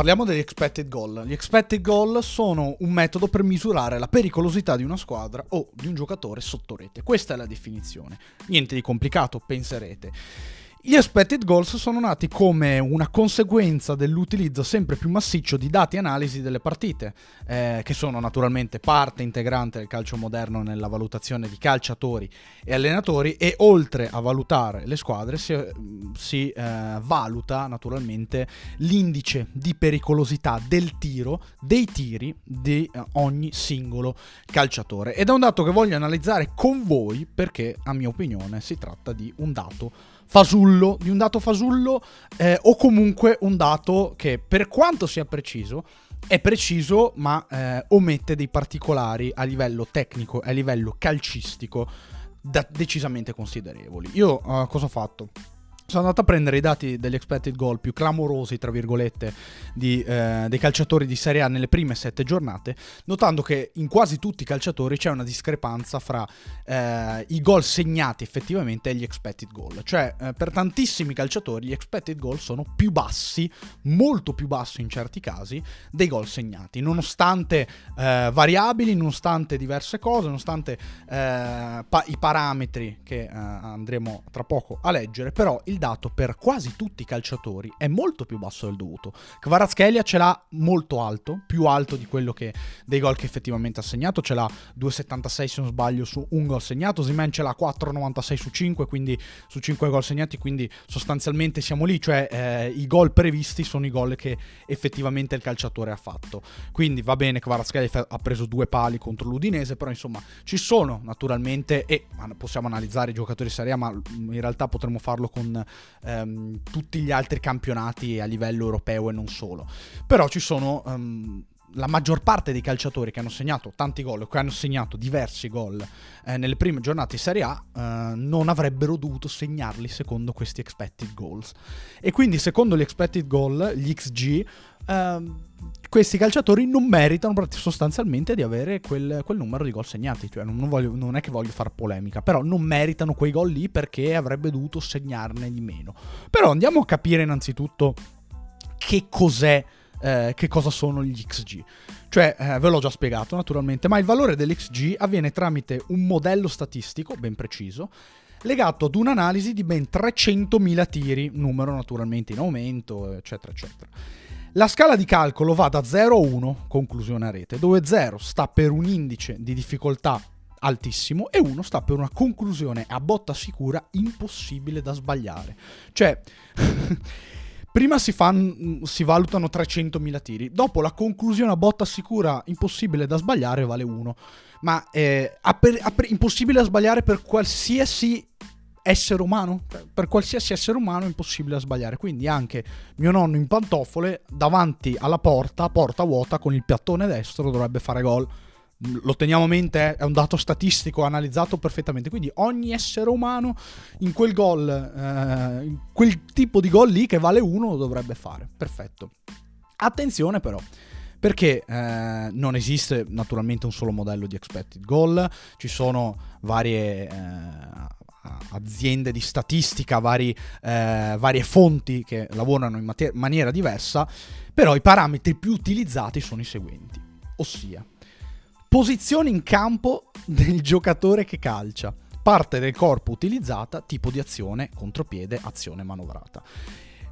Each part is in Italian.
Parliamo degli expected goal. Gli expected goal sono un metodo per misurare la pericolosità di una squadra o di un giocatore sotto rete. Questa è la definizione. Niente di complicato, penserete. Gli expected goals sono nati come una conseguenza dell'utilizzo sempre più massiccio di dati analisi delle partite, eh, che sono naturalmente parte integrante del calcio moderno nella valutazione di calciatori e allenatori e oltre a valutare le squadre si, si eh, valuta naturalmente l'indice di pericolosità del tiro, dei tiri di eh, ogni singolo calciatore. Ed è un dato che voglio analizzare con voi perché a mia opinione si tratta di un dato fasullo, di un dato fasullo eh, o comunque un dato che per quanto sia preciso è preciso ma eh, omette dei particolari a livello tecnico e a livello calcistico decisamente considerevoli. Io uh, cosa ho fatto? Sono andato a prendere i dati degli expected goal più clamorosi, tra virgolette, di, eh, dei calciatori di Serie A nelle prime sette giornate, notando che in quasi tutti i calciatori c'è una discrepanza fra eh, i gol segnati effettivamente e gli expected goal. Cioè, eh, per tantissimi calciatori gli expected goal sono più bassi, molto più bassi in certi casi, dei gol segnati, nonostante eh, variabili, nonostante diverse cose, nonostante eh, pa- i parametri che eh, andremo tra poco a leggere, però il dato per quasi tutti i calciatori è molto più basso del dovuto. Kvaratskhelia ce l'ha molto alto, più alto di quello che dei gol che effettivamente ha segnato, ce l'ha 2,76 se non sbaglio su un gol segnato, Simen ce l'ha 4,96 su 5, quindi su 5 gol segnati, quindi sostanzialmente siamo lì, cioè eh, i gol previsti sono i gol che effettivamente il calciatore ha fatto. Quindi va bene Kvaratskhelia ha preso due pali contro l'Udinese, però insomma ci sono naturalmente e possiamo analizzare i giocatori Serie A, ma in realtà potremmo farlo con ehm, tutti gli altri campionati a livello europeo e non solo. Però ci sono um, la maggior parte dei calciatori che hanno segnato tanti gol che hanno segnato diversi gol eh, nelle prime giornate di Serie A eh, non avrebbero dovuto segnarli secondo questi expected goals. E quindi secondo gli expected goal, gli XG, eh, questi calciatori non meritano sostanzialmente di avere quel, quel numero di gol segnati. Cioè, non, voglio, non, è che voglio fare polemica, però non meritano quei gol lì perché avrebbe dovuto segnarne di meno. Però andiamo a capire innanzitutto che cos'è eh, che cosa sono gli XG. Cioè, eh, ve l'ho già spiegato naturalmente, ma il valore dell'XG avviene tramite un modello statistico ben preciso legato ad un'analisi di ben 300.000 tiri, numero naturalmente in aumento, eccetera, eccetera. La scala di calcolo va da 0 a 1, conclusione a rete, dove 0 sta per un indice di difficoltà altissimo e 1 sta per una conclusione a botta sicura impossibile da sbagliare. Cioè, prima si, fan, si, valutano 300.000 tiri, dopo la conclusione a botta sicura impossibile da sbagliare vale 1. Ma eh, impossibile da sbagliare per qualsiasi essere umano, per qualsiasi essere umano è impossibile da sbagliare. Quindi anche mio nonno in pantofole davanti alla porta, porta vuota con il piattone destro dovrebbe fare gol lo teniamo a mente, è un dato statistico analizzato perfettamente. Quindi ogni essere umano in quel gol, eh, quel tipo di gol lì che vale uno lo dovrebbe fare. Perfetto. Attenzione però. Perché eh, non esiste naturalmente un solo modello di expected goal, ci sono varie eh, aziende di statistica, vari, eh, varie fonti che lavorano in mater- maniera diversa, però i parametri più utilizzati sono i seguenti, ossia Posizione in campo del giocatore che calcia. Parte del corpo utilizzata, tipo di azione, contropiede, azione manovrata.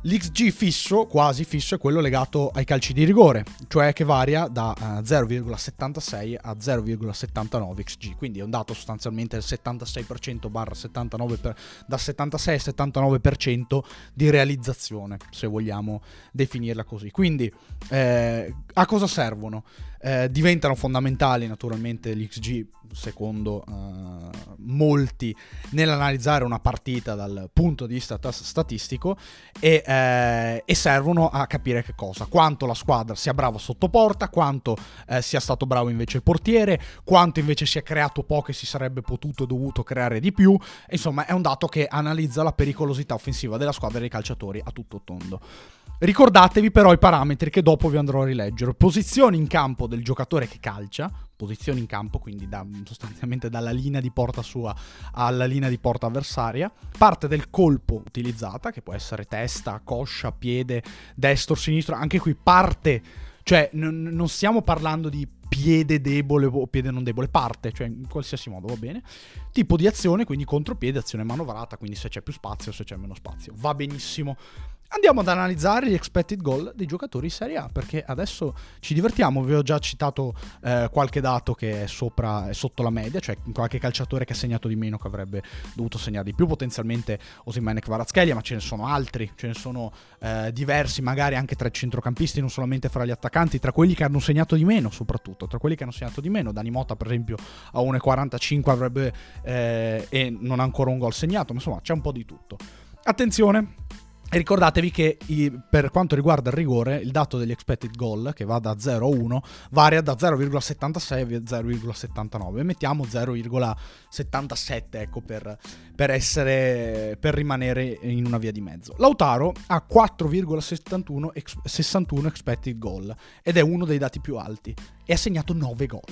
L'XG fisso, quasi fisso, è quello legato ai calci di rigore, cioè che varia da uh, eh, 0,76 a 0,79 XG, quindi è un dato sostanzialmente del 76% barra 79 per, da 76 al 79% di realizzazione, se vogliamo definirla così. Quindi eh, a cosa servono? Eh, diventano fondamentali naturalmente l'XG secondo uh, molti nell'analizzare una partita dal punto di vista statistico e, eh, e, servono a capire che cosa. Quanto la squadra sia brava sotto porta quanto eh, sia stato bravo invece il portiere quanto invece si è creato poco e si sarebbe potuto e dovuto creare di più. Insomma è un dato che analizza la pericolosità offensiva della squadra e dei calciatori a tutto tondo. Ricordatevi però i parametri che dopo vi andrò a rileggere. Posizione in campo del giocatore che calcia, posizione in campo, quindi da, sostanzialmente dalla linea di porta sua alla linea di porta avversaria, parte del colpo utilizzata, che può essere testa, coscia, piede, destro, sinistro, anche qui parte, cioè n- non stiamo parlando di piede debole o piede non debole, parte, cioè in qualsiasi modo va bene. Tipo di azione, quindi contropiede, azione manovrata, quindi se c'è più spazio se c'è meno spazio. Va benissimo. Andiamo ad analizzare gli expected goal dei giocatori Serie A perché adesso ci divertiamo. Vi ho già citato eh, qualche dato che è, sopra, è sotto la media, cioè qualche calciatore che ha segnato di meno che avrebbe dovuto segnare di più, potenzialmente Osimene e Kvaratskhelia, ma ce ne sono altri, ce ne sono eh, diversi, magari anche tra i centrocampisti, non solamente fra gli attaccanti, tra quelli che hanno segnato di meno soprattutto, tra quelli che hanno segnato di meno. Dani Mota per esempio a 1,45 avrebbe eh, e non ha ancora un gol segnato, ma insomma c'è un po' di tutto. Attenzione, e ricordatevi che per quanto riguarda il rigore, il dato degli expected goal, che va da 0 a 1, varia da 0,76 a 0,79. Mettiamo 0,77, ecco, per, per, essere, per rimanere in una via di mezzo. Lautaro ha 4,61 expected goal ed è uno dei dati più alti e ha segnato 9 gol.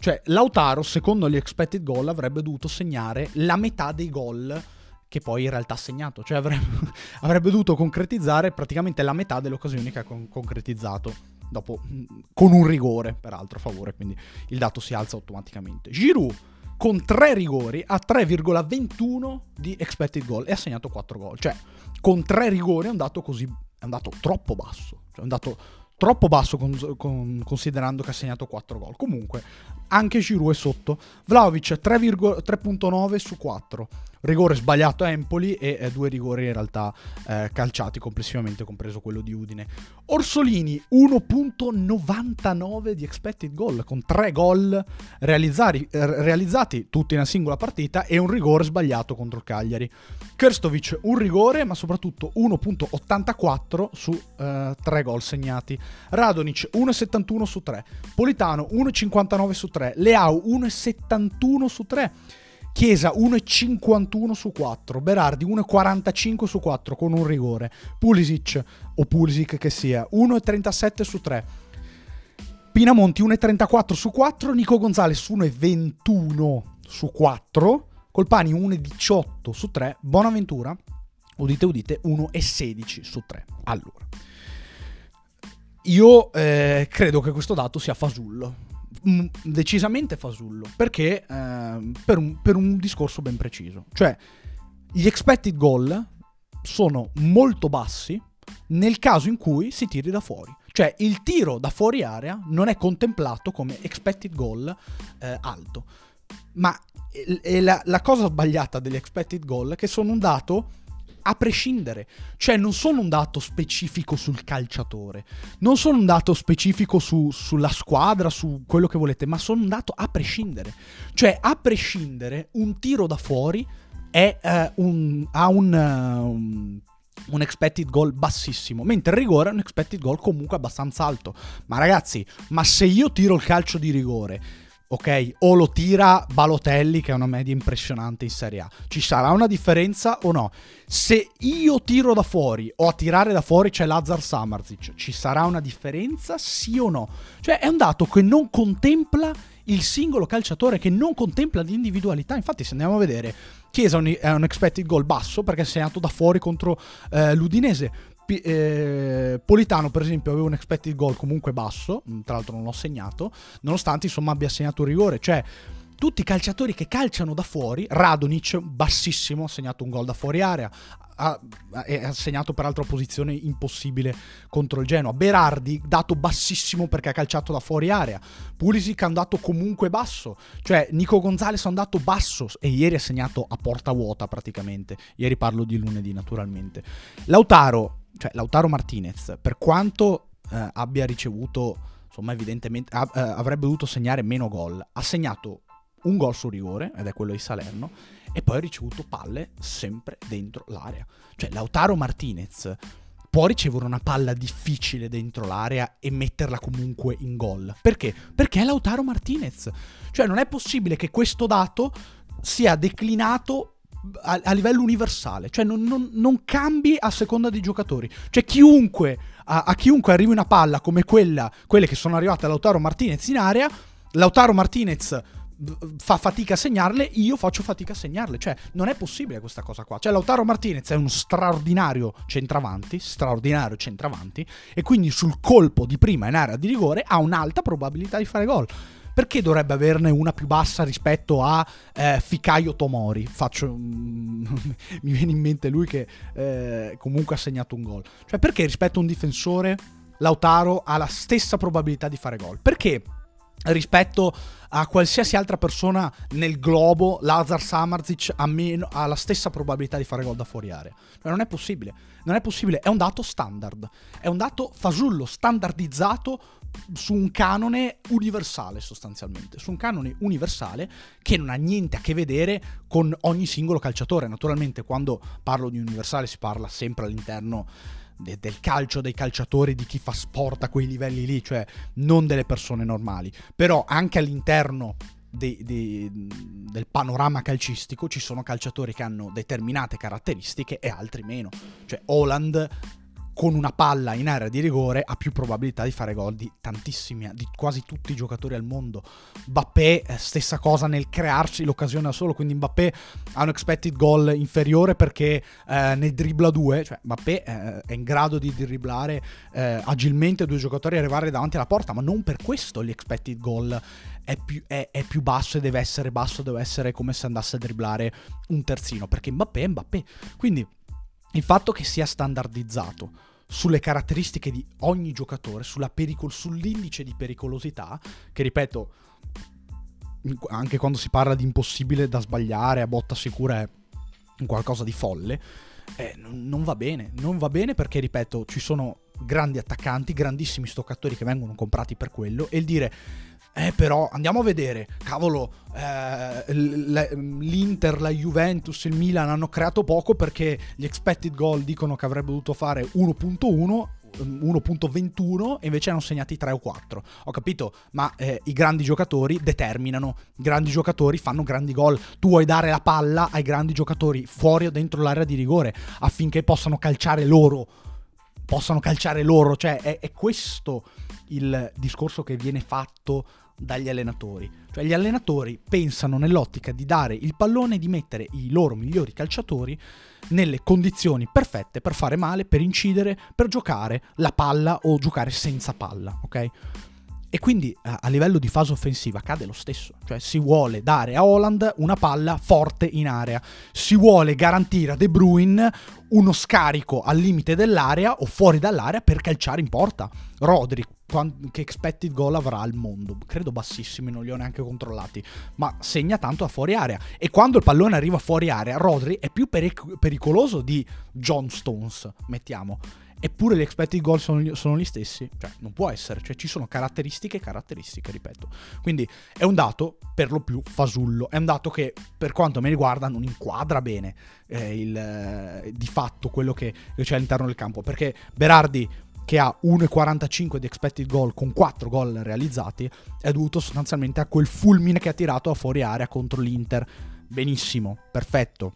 Cioè, Lautaro, secondo gli expected goal, avrebbe dovuto segnare la metà dei gol che poi in realtà ha segnato, cioè avrebbe, avrebbe dovuto concretizzare praticamente la metà delle occasioni che ha con- concretizzato. Dopo, con un rigore, peraltro, a favore, quindi il dato si alza automaticamente. Giroud con tre rigori ha 3,21 di expected goal e ha segnato 4 gol. Cioè, con tre rigori è un dato così. è un dato troppo basso. Cioè, un dato troppo basso con, con, considerando che ha segnato 4 gol. Comunque, anche Giroud è sotto. Vlaovic 3,9 su 4 rigore sbagliato a Empoli e eh, due rigori in realtà eh, calciati complessivamente, compreso quello di Udine. Orsolini 1.99 di expected goal con tre gol realizzati, realizzati tutti in una singola partita e un rigore sbagliato contro il Cagliari. Kerstovic un rigore ma soprattutto 1.84 su eh, tre gol segnati. Radonic 1.71 su 3. Politano 1.59 su 3. Leao 1.71 su 3. Chiesa 1,51 su 4, Berardi 1,45 su 4 con un rigore, Pulisic o Pulisic che sia 1,37 su 3, Pinamonti 1,34 su 4, Nico Gonzalez 1,21 su 4, Colpani 1,18 su 3, Bonaventura, udite udite, 1,16 su 3. Allora, io eh, credo che questo dato sia fasullo decisamente fasullo, perché eh, per, un, per un discorso ben preciso. Cioè, gli expected goal sono molto bassi nel caso in cui si tiri da fuori. Cioè il tiro da fuori area non è contemplato come expected goal eh, alto. Ma è la, la, cosa sbagliata degli expected goal è che sono un dato a prescindere. Cioè non sono un dato specifico sul calciatore, non sono un dato specifico su, sulla squadra, su quello che volete, ma sono un dato a prescindere. Cioè a prescindere un tiro da fuori è, uh, un, ha un, uh, un un expected goal bassissimo, mentre il rigore è un expected goal comunque abbastanza alto. Ma ragazzi, ma se io tiro il calcio di rigore ok? O lo tira Balotelli, che è una media impressionante in Serie A. Ci sarà una differenza o no? Se io tiro da fuori o a tirare da fuori c'è Lazar Samarzic, ci sarà una differenza sì o no? Cioè è un dato che non contempla il singolo calciatore, che non contempla l'individualità. Infatti se andiamo a vedere, Chiesa è un expected goal basso perché è segnato da fuori contro eh, l'Udinese P- eh, Politano, per esempio, aveva un expected goal comunque basso, mm, tra l'altro non l'ho segnato, nonostante insomma abbia segnato un rigore. Cioè, tutti i calciatori che calciano da fuori, Radonic, bassissimo, ha segnato un gol da fuori area, ha, ha segnato peraltro posizione impossibile contro il Genoa. Berardi, dato bassissimo perché ha calciato da fuori area. Pulisic è andato comunque basso, cioè Nico Gonzalez è andato basso e ieri ha segnato a porta vuota praticamente. Ieri parlo di lunedì naturalmente. Lautaro cioè Lautaro Martinez, per quanto eh, abbia ricevuto, insomma, evidentemente ah, eh, avrebbe dovuto segnare meno gol, ha segnato un gol su rigore, ed è quello di Salerno, e poi ha ricevuto palle sempre dentro l'area. Cioè Lautaro Martinez può ricevere una palla difficile dentro l'area e metterla comunque in gol. Perché? Perché è Lautaro Martinez. Cioè non è possibile che questo dato sia declinato a, a livello universale, cioè non, non, non, cambi a seconda dei giocatori. Cioè chiunque, a, a chiunque arrivi una palla come quella, quelle che sono arrivate a Lautaro Martinez in area, Lautaro Martinez fa fatica a segnarle, io faccio fatica a segnarle. Cioè, non è possibile questa cosa qua. Cioè, Lautaro Martinez è uno straordinario centravanti, straordinario centravanti, e quindi sul colpo di prima in area di rigore ha un'alta probabilità di fare gol. Perché dovrebbe averne una più bassa rispetto a eh, Fikayo Tomori? Faccio, mm, mi viene in mente lui che eh, comunque ha segnato un gol. Cioè, perché rispetto a un difensore Lautaro ha la stessa probabilità di fare gol? Perché rispetto a qualsiasi altra persona nel globo, Lazar Samarzic ha, meno, ha la stessa probabilità di fare gol da fuori area. Cioè, non è possibile. Non è possibile. È un dato standard. È un dato fasullo, standardizzato su un canone universale sostanzialmente, su un canone universale che non ha niente a che vedere con ogni singolo calciatore. Naturalmente quando parlo di universale si parla sempre all'interno de- del calcio, dei calciatori, di chi fa sport a quei livelli lì, cioè non delle persone normali. Però anche all'interno de- de- del panorama calcistico ci sono calciatori che hanno determinate caratteristiche e altri meno. Cioè Holland con una palla in area di rigore ha più probabilità di fare gol di tantissimi, di quasi tutti i giocatori al mondo. Mbappé, eh, stessa cosa nel crearsi l'occasione da solo, quindi Mbappé ha un expected goal inferiore perché eh, ne dribbla due, cioè Mbappé eh, è in grado di dribblare eh, agilmente due giocatori e arrivare davanti alla porta, ma non per questo l'expected goal è più, è, è più, basso e deve essere basso, deve essere come se andasse a dribblare un terzino, perché Mbappé è Mbappé. Quindi il fatto che sia standardizzato sulle caratteristiche di ogni giocatore, pericol- sull'indice di pericolosità, che ripeto, anche quando si parla di impossibile da sbagliare a botta sicura è qualcosa di folle, eh, non va bene, non va bene perché, ripeto, ci sono grandi attaccanti, grandissimi stoccatori che vengono comprati per quello e il dire eh, però andiamo a vedere, cavolo, eh, l'Inter, la Juventus, il Milan hanno creato poco perché gli expected goal dicono che avrebbe dovuto fare 1.1 1.21 e invece hanno segnati 3 o 4. Ho capito, ma eh, i grandi giocatori determinano, i grandi giocatori fanno grandi gol. Tu vuoi dare la palla ai grandi giocatori fuori o dentro l'area di rigore affinché possano calciare loro. Possano calciare loro, cioè è, è questo il discorso che viene fatto dagli allenatori. Cioè gli allenatori pensano nell'ottica di dare il pallone e di mettere i loro migliori calciatori nelle condizioni perfette per fare male, per incidere, per giocare la palla o giocare senza palla, ok? E quindi a livello di fase offensiva cade lo stesso, cioè si vuole dare a Holland una palla forte in area, si vuole garantire a De Bruyne uno scarico al limite dell'area o fuori dall'area per calciare in porta. Rodri, che expected goal avrà al mondo? Credo bassissimi, non li ho neanche controllati, ma segna tanto a fuori area. E quando il pallone arriva fuori area, Rodri è più peric- pericoloso di John Stones, mettiamo eppure gli expected goal sono, sono, gli stessi. Cioè, non può essere, cioè ci sono caratteristiche e caratteristiche, ripeto. Quindi è un dato per lo più fasullo, è un dato che per quanto mi riguarda non inquadra bene eh, il, eh, di fatto quello che c'è all'interno del campo, perché Berardi che ha 1,45 di expected goal con 4 gol realizzati è dovuto sostanzialmente a quel fulmine che ha tirato a fuori area contro l'Inter. Benissimo, perfetto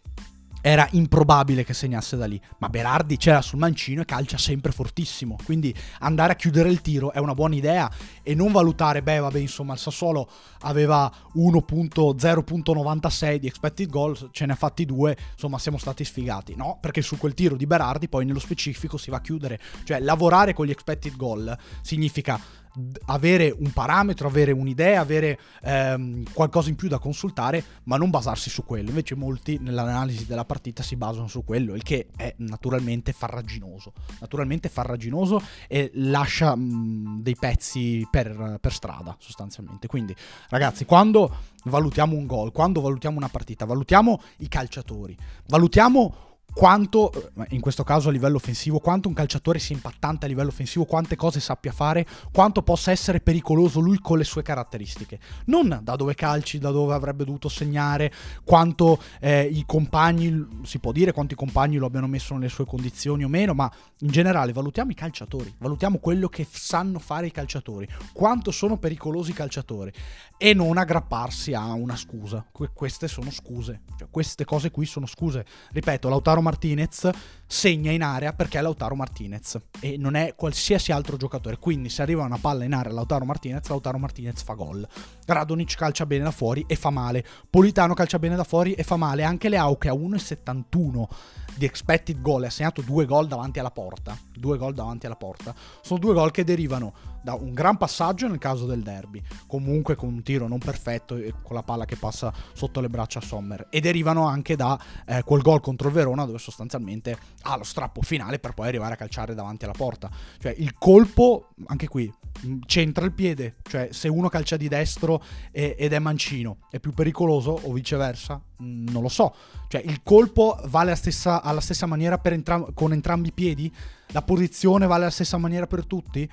era improbabile che segnasse da lì, ma Berardi c'era sul mancino e calcia sempre fortissimo, quindi andare a chiudere il tiro è una buona idea. E non valutare, beh vabbè insomma il Sassuolo aveva 1.0.96 di expected goals, ce ne ha fatti due, insomma siamo stati sfigati, no? Perché su quel tiro di Berardi poi nello specifico si va a chiudere, cioè lavorare con gli expected goal significa avere un parametro, avere un'idea, avere ehm, qualcosa in più da consultare, ma non basarsi su quello. Invece molti nell'analisi della partita si basano su quello, il che è naturalmente farraginoso. Naturalmente farraginoso e lascia mh, dei pezzi per, per strada sostanzialmente. Quindi ragazzi, quando valutiamo un gol, quando valutiamo una partita, valutiamo i calciatori, valutiamo quanto, in questo caso a livello offensivo, quanto un calciatore sia impattante a livello offensivo, quante cose sappia fare, quanto possa essere pericoloso lui con le sue caratteristiche. Non da dove calci, da dove avrebbe dovuto segnare, quanto eh, i compagni, si può dire quanti compagni lo abbiano messo nelle sue condizioni o meno, ma in generale valutiamo i calciatori, valutiamo quello che sanno fare i calciatori, quanto sono pericolosi i calciatori e non aggrapparsi a una scusa. Que- queste sono scuse, cioè, queste cose qui sono scuse. Ripeto, Lautaro Lautaro Martinez segna in area perché è Lautaro Martinez e non è qualsiasi altro giocatore. Quindi se arriva una palla in area a Lautaro Martinez, Lautaro Martinez fa gol. Radonic calcia bene da fuori e fa male. Politano calcia bene da fuori e fa male. Anche Leao che ha 1,71 di expected goal, ha segnato due gol davanti alla porta. Due gol davanti alla porta. Sono due gol che derivano da un gran passaggio nel caso del derby, comunque con un tiro non perfetto e con la palla che passa sotto le braccia a Sommer. E derivano anche da eh, quel gol contro il Verona dove sostanzialmente ha lo strappo finale per poi arrivare a calciare davanti alla porta. Cioè il colpo, anche qui, centra il piede, cioè se uno calcia di destro ed è mancino è più pericoloso o viceversa, non lo so. Cioè il colpo vale stessa, alla stessa maniera entram- con entrambi i piedi? La posizione vale alla stessa maniera per tutti?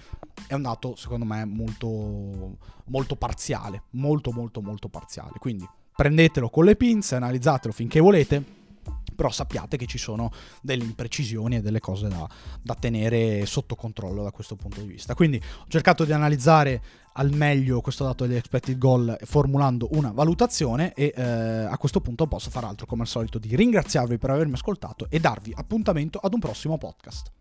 È un dato secondo me molto, molto parziale, molto molto molto parziale. Quindi prendetelo con le pinze, analizzatelo finché volete però sappiate che ci sono delle imprecisioni e delle cose da, da tenere sotto controllo da questo punto di vista. Quindi ho cercato di analizzare al meglio questo dato degli expected goal formulando una valutazione e eh, a questo punto posso fare altro come al solito di ringraziarvi per avermi ascoltato e darvi appuntamento ad un prossimo podcast.